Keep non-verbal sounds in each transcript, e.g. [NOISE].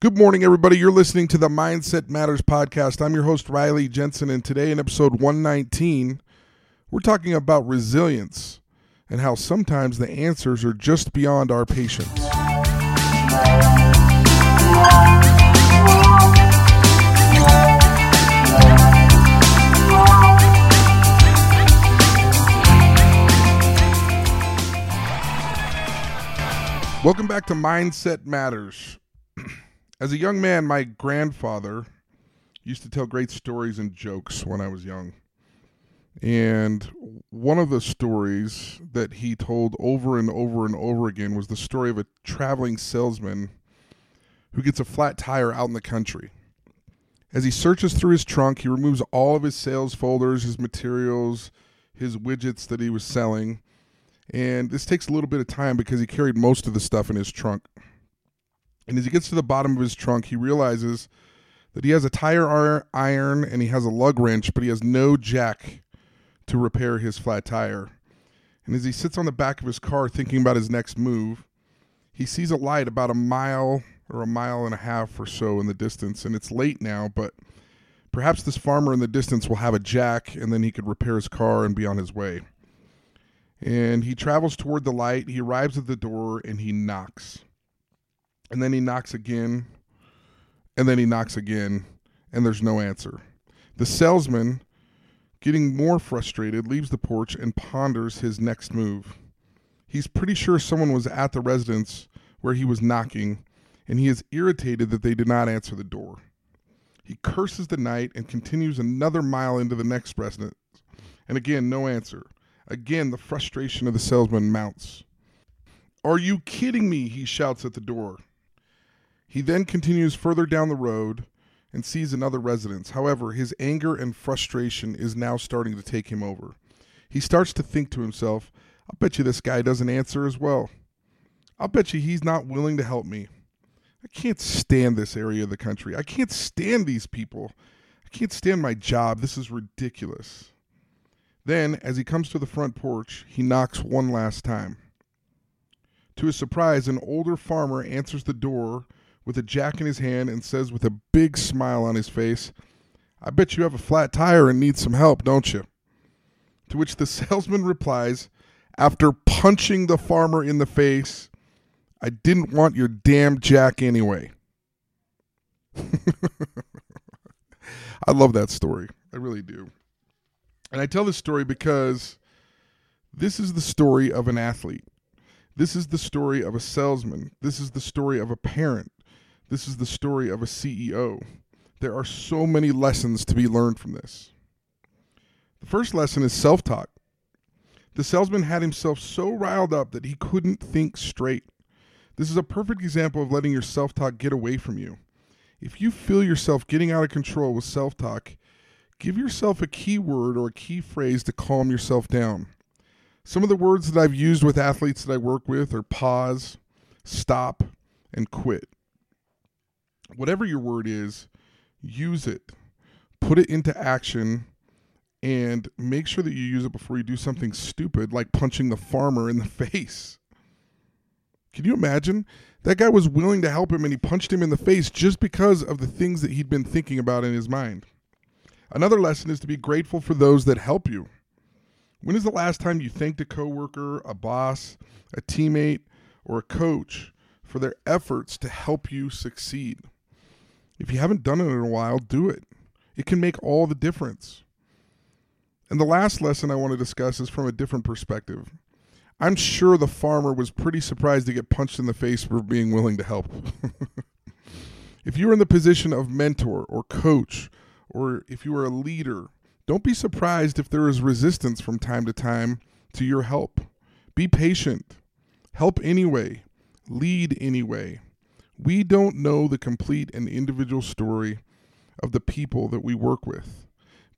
Good morning, everybody. You're listening to the Mindset Matters podcast. I'm your host, Riley Jensen, and today in episode 119, we're talking about resilience and how sometimes the answers are just beyond our patience. Welcome back to Mindset Matters. As a young man, my grandfather used to tell great stories and jokes when I was young. And one of the stories that he told over and over and over again was the story of a traveling salesman who gets a flat tire out in the country. As he searches through his trunk, he removes all of his sales folders, his materials, his widgets that he was selling. And this takes a little bit of time because he carried most of the stuff in his trunk. And as he gets to the bottom of his trunk, he realizes that he has a tire iron and he has a lug wrench, but he has no jack to repair his flat tire. And as he sits on the back of his car thinking about his next move, he sees a light about a mile or a mile and a half or so in the distance. And it's late now, but perhaps this farmer in the distance will have a jack and then he could repair his car and be on his way. And he travels toward the light. He arrives at the door and he knocks. And then he knocks again. And then he knocks again. And there's no answer. The salesman Getting more frustrated, leaves the porch and ponders his next move. He's pretty sure someone was at the residence where he was knocking, and he is irritated that they did not answer the door. He curses the night and continues another mile into the next residence, and again, no answer. Again, the frustration of the salesman mounts. Are you kidding me? He shouts at the door. He then continues further down the road and sees another residence. However, his anger and frustration is now starting to take him over. He starts to think to himself, I'll bet you this guy doesn't answer as well. I'll bet you he's not willing to help me. I can't stand this area of the country. I can't stand these people. I can't stand my job. This is ridiculous. Then, as he comes to the front porch, he knocks one last time. To his surprise, an older farmer answers the door with a jack in his hand and says with a big smile on his face, I bet you have a flat tire and need some help, don't you? To which the [LAUGHS] salesman replies, after punching the farmer in the face, I didn't want your damn jack anyway. [LAUGHS] I love that story. I really do. And I tell this story because this is the story of an athlete. This is the story of a salesman. This is the story of a parent. This is the story of a CEO. There are so many lessons to be learned from this. The first lesson is self talk. The salesman had himself so riled up that he couldn't think straight. This is a perfect example of letting your self talk get away from you. If you feel yourself getting out of control with self talk, give yourself a key word or a key phrase to calm yourself down. Some of the words that I've used with athletes that I work with are pause, stop, and quit whatever your word is, use it, put it into action, and make sure that you use it before you do something stupid like punching the farmer in the [LAUGHS] face. Can you imagine? That guy was willing to help him and he punched him in the face just because of the things that he'd been thinking about in his mind. Another lesson is to be grateful for those that help you. When is the last time you thanked a coworker, a boss, a teammate, or a coach for their efforts to help you succeed? If you haven't done it in a while, do it. It can make all the difference. And the last lesson I want to discuss is from a different perspective. I'm sure the farmer was pretty surprised to get punched in the face for being willing to help. [LAUGHS] if you're in the position of mentor or coach, or if you are a leader, don't be surprised if there is resistance from time to time to your help. Be patient. Help anyway. Lead anyway. We don't know the complete and individual story of the people that we work with.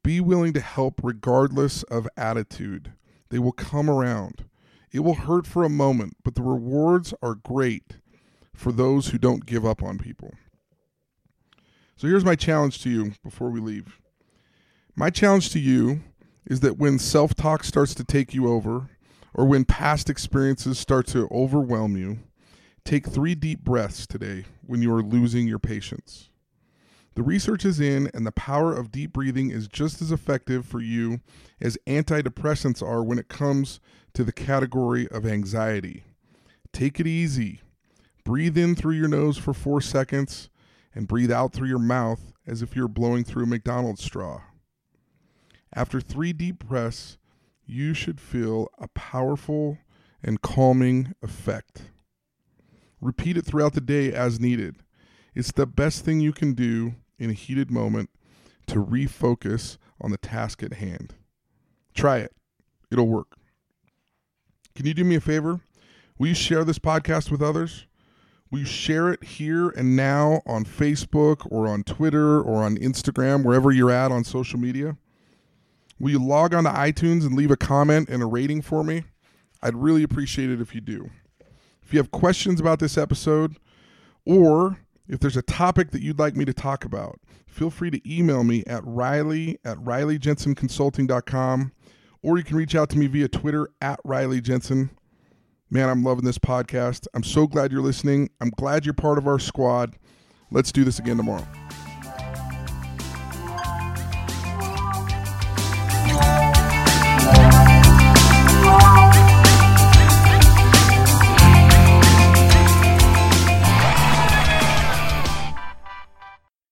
Be willing to help regardless of attitude. They will come around. It will hurt for a moment, but the rewards are great for those who don't give up on people. So here's my challenge to you before we leave. My challenge to you is that when self talk starts to take you over, or when past experiences start to overwhelm you, Take three deep breaths today when you are losing your patience. The research is in, and the power of deep breathing is just as effective for you as antidepressants are when it comes to the category of anxiety. Take it easy. Breathe in through your nose for four seconds and breathe out through your mouth as if you're blowing through a McDonald's straw. After three deep breaths, you should feel a powerful and calming effect. Repeat it throughout the day as needed. It's the best thing you can do in a heated moment to refocus on the task at hand. Try it, it'll work. Can you do me a favor? Will you share this podcast with others? Will you share it here and now on Facebook or on Twitter or on Instagram, wherever you're at on social media? Will you log on to iTunes and leave a comment and a rating for me? I'd really appreciate it if you do. If you have questions about this episode, or if there's a topic that you'd like me to talk about, feel free to email me at riley at rileyjensenconsulting.com, or you can reach out to me via Twitter at Riley Jensen. Man, I'm loving this podcast. I'm so glad you're listening. I'm glad you're part of our squad. Let's do this again tomorrow.